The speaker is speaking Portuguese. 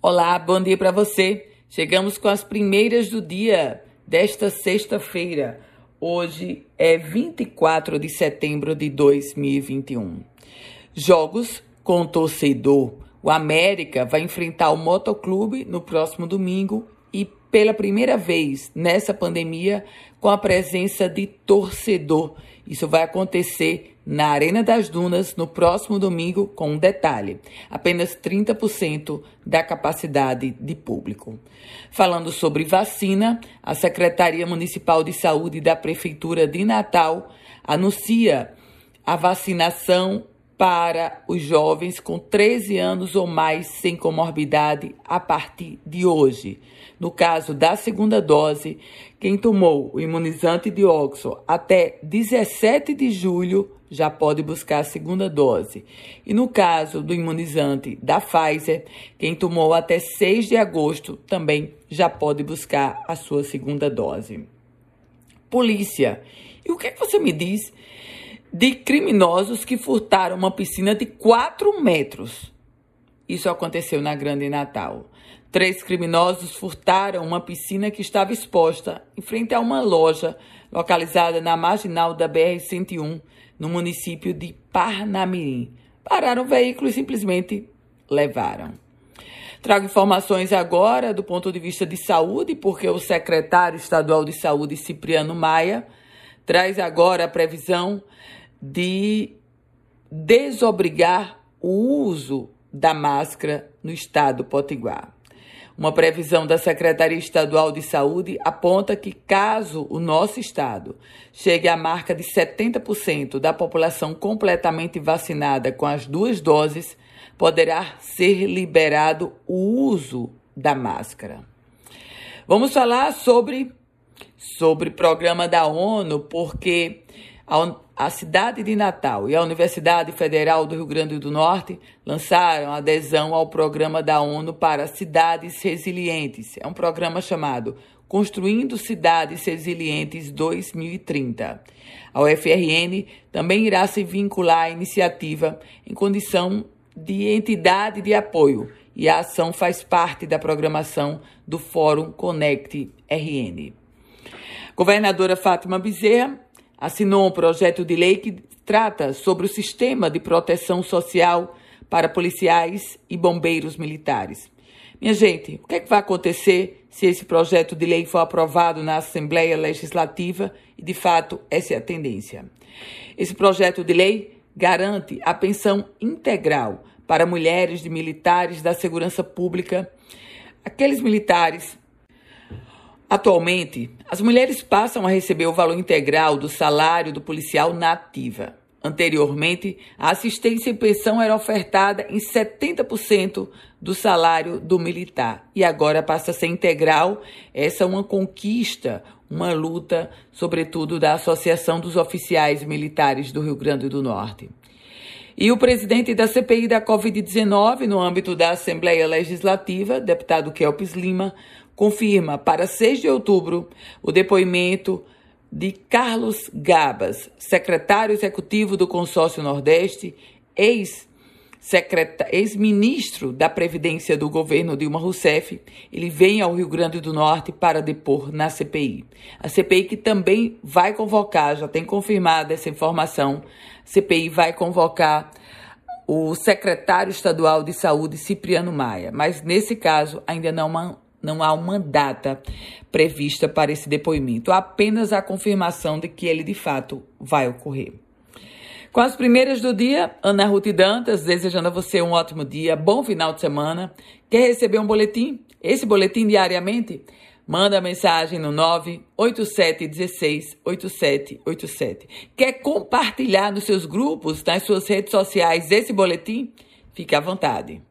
Olá, bom dia para você. Chegamos com as primeiras do dia desta sexta-feira. Hoje é 24 de setembro de 2021. Jogos com torcedor. O América vai enfrentar o Motoclube no próximo domingo e pela primeira vez nessa pandemia com a presença de torcedor. Isso vai acontecer na Arena das Dunas no próximo domingo, com um detalhe: apenas 30% da capacidade de público. Falando sobre vacina, a Secretaria Municipal de Saúde da Prefeitura de Natal anuncia a vacinação para os jovens com 13 anos ou mais sem comorbidade a partir de hoje. No caso da segunda dose, quem tomou o imunizante de Oxford até 17 de julho já pode buscar a segunda dose. E no caso do imunizante da Pfizer, quem tomou até 6 de agosto também já pode buscar a sua segunda dose. Polícia. E o que, é que você me diz de criminosos que furtaram uma piscina de 4 metros. Isso aconteceu na Grande Natal. Três criminosos furtaram uma piscina que estava exposta em frente a uma loja localizada na marginal da BR-101, no município de Parnamirim. Pararam o veículo e simplesmente levaram. Trago informações agora do ponto de vista de saúde, porque o secretário estadual de saúde, Cipriano Maia, traz agora a previsão de desobrigar o uso da máscara no estado potiguar. Uma previsão da Secretaria Estadual de Saúde aponta que, caso o nosso estado chegue à marca de 70% da população completamente vacinada com as duas doses, poderá ser liberado o uso da máscara. Vamos falar sobre sobre programa da ONU, porque a, a cidade de Natal e a Universidade Federal do Rio Grande do Norte lançaram adesão ao programa da ONU para cidades resilientes. É um programa chamado Construindo Cidades Resilientes 2030. A UFRN também irá se vincular à iniciativa em condição de entidade de apoio e a ação faz parte da programação do Fórum Connect RN. Governadora Fátima Bezerra assinou um projeto de lei que trata sobre o sistema de proteção social para policiais e bombeiros militares. Minha gente, o que, é que vai acontecer se esse projeto de lei for aprovado na Assembleia Legislativa e, de fato, essa é a tendência? Esse projeto de lei garante a pensão integral para mulheres de militares da segurança pública, aqueles militares Atualmente, as mulheres passam a receber o valor integral do salário do policial na ativa. Anteriormente, a assistência e pensão era ofertada em 70% do salário do militar e agora passa a ser integral. Essa é uma conquista, uma luta, sobretudo da Associação dos Oficiais Militares do Rio Grande do Norte. E o presidente da CPI da Covid-19, no âmbito da Assembleia Legislativa, deputado Kelpis Lima, confirma para 6 de outubro o depoimento de Carlos Gabas, secretário executivo do Consórcio Nordeste, ex ex-ministro da Previdência do governo Dilma Rousseff, ele vem ao Rio Grande do Norte para depor na CPI. A CPI que também vai convocar, já tem confirmado essa informação, CPI vai convocar o secretário estadual de saúde, Cipriano Maia, mas nesse caso ainda não não há uma data prevista para esse depoimento, apenas a confirmação de que ele de fato vai ocorrer. Com as primeiras do dia, Ana Ruth Dantas, desejando a você um ótimo dia, bom final de semana. Quer receber um boletim? Esse boletim diariamente? Manda mensagem no 98716 8787. Quer compartilhar nos seus grupos, nas suas redes sociais, esse boletim? Fique à vontade.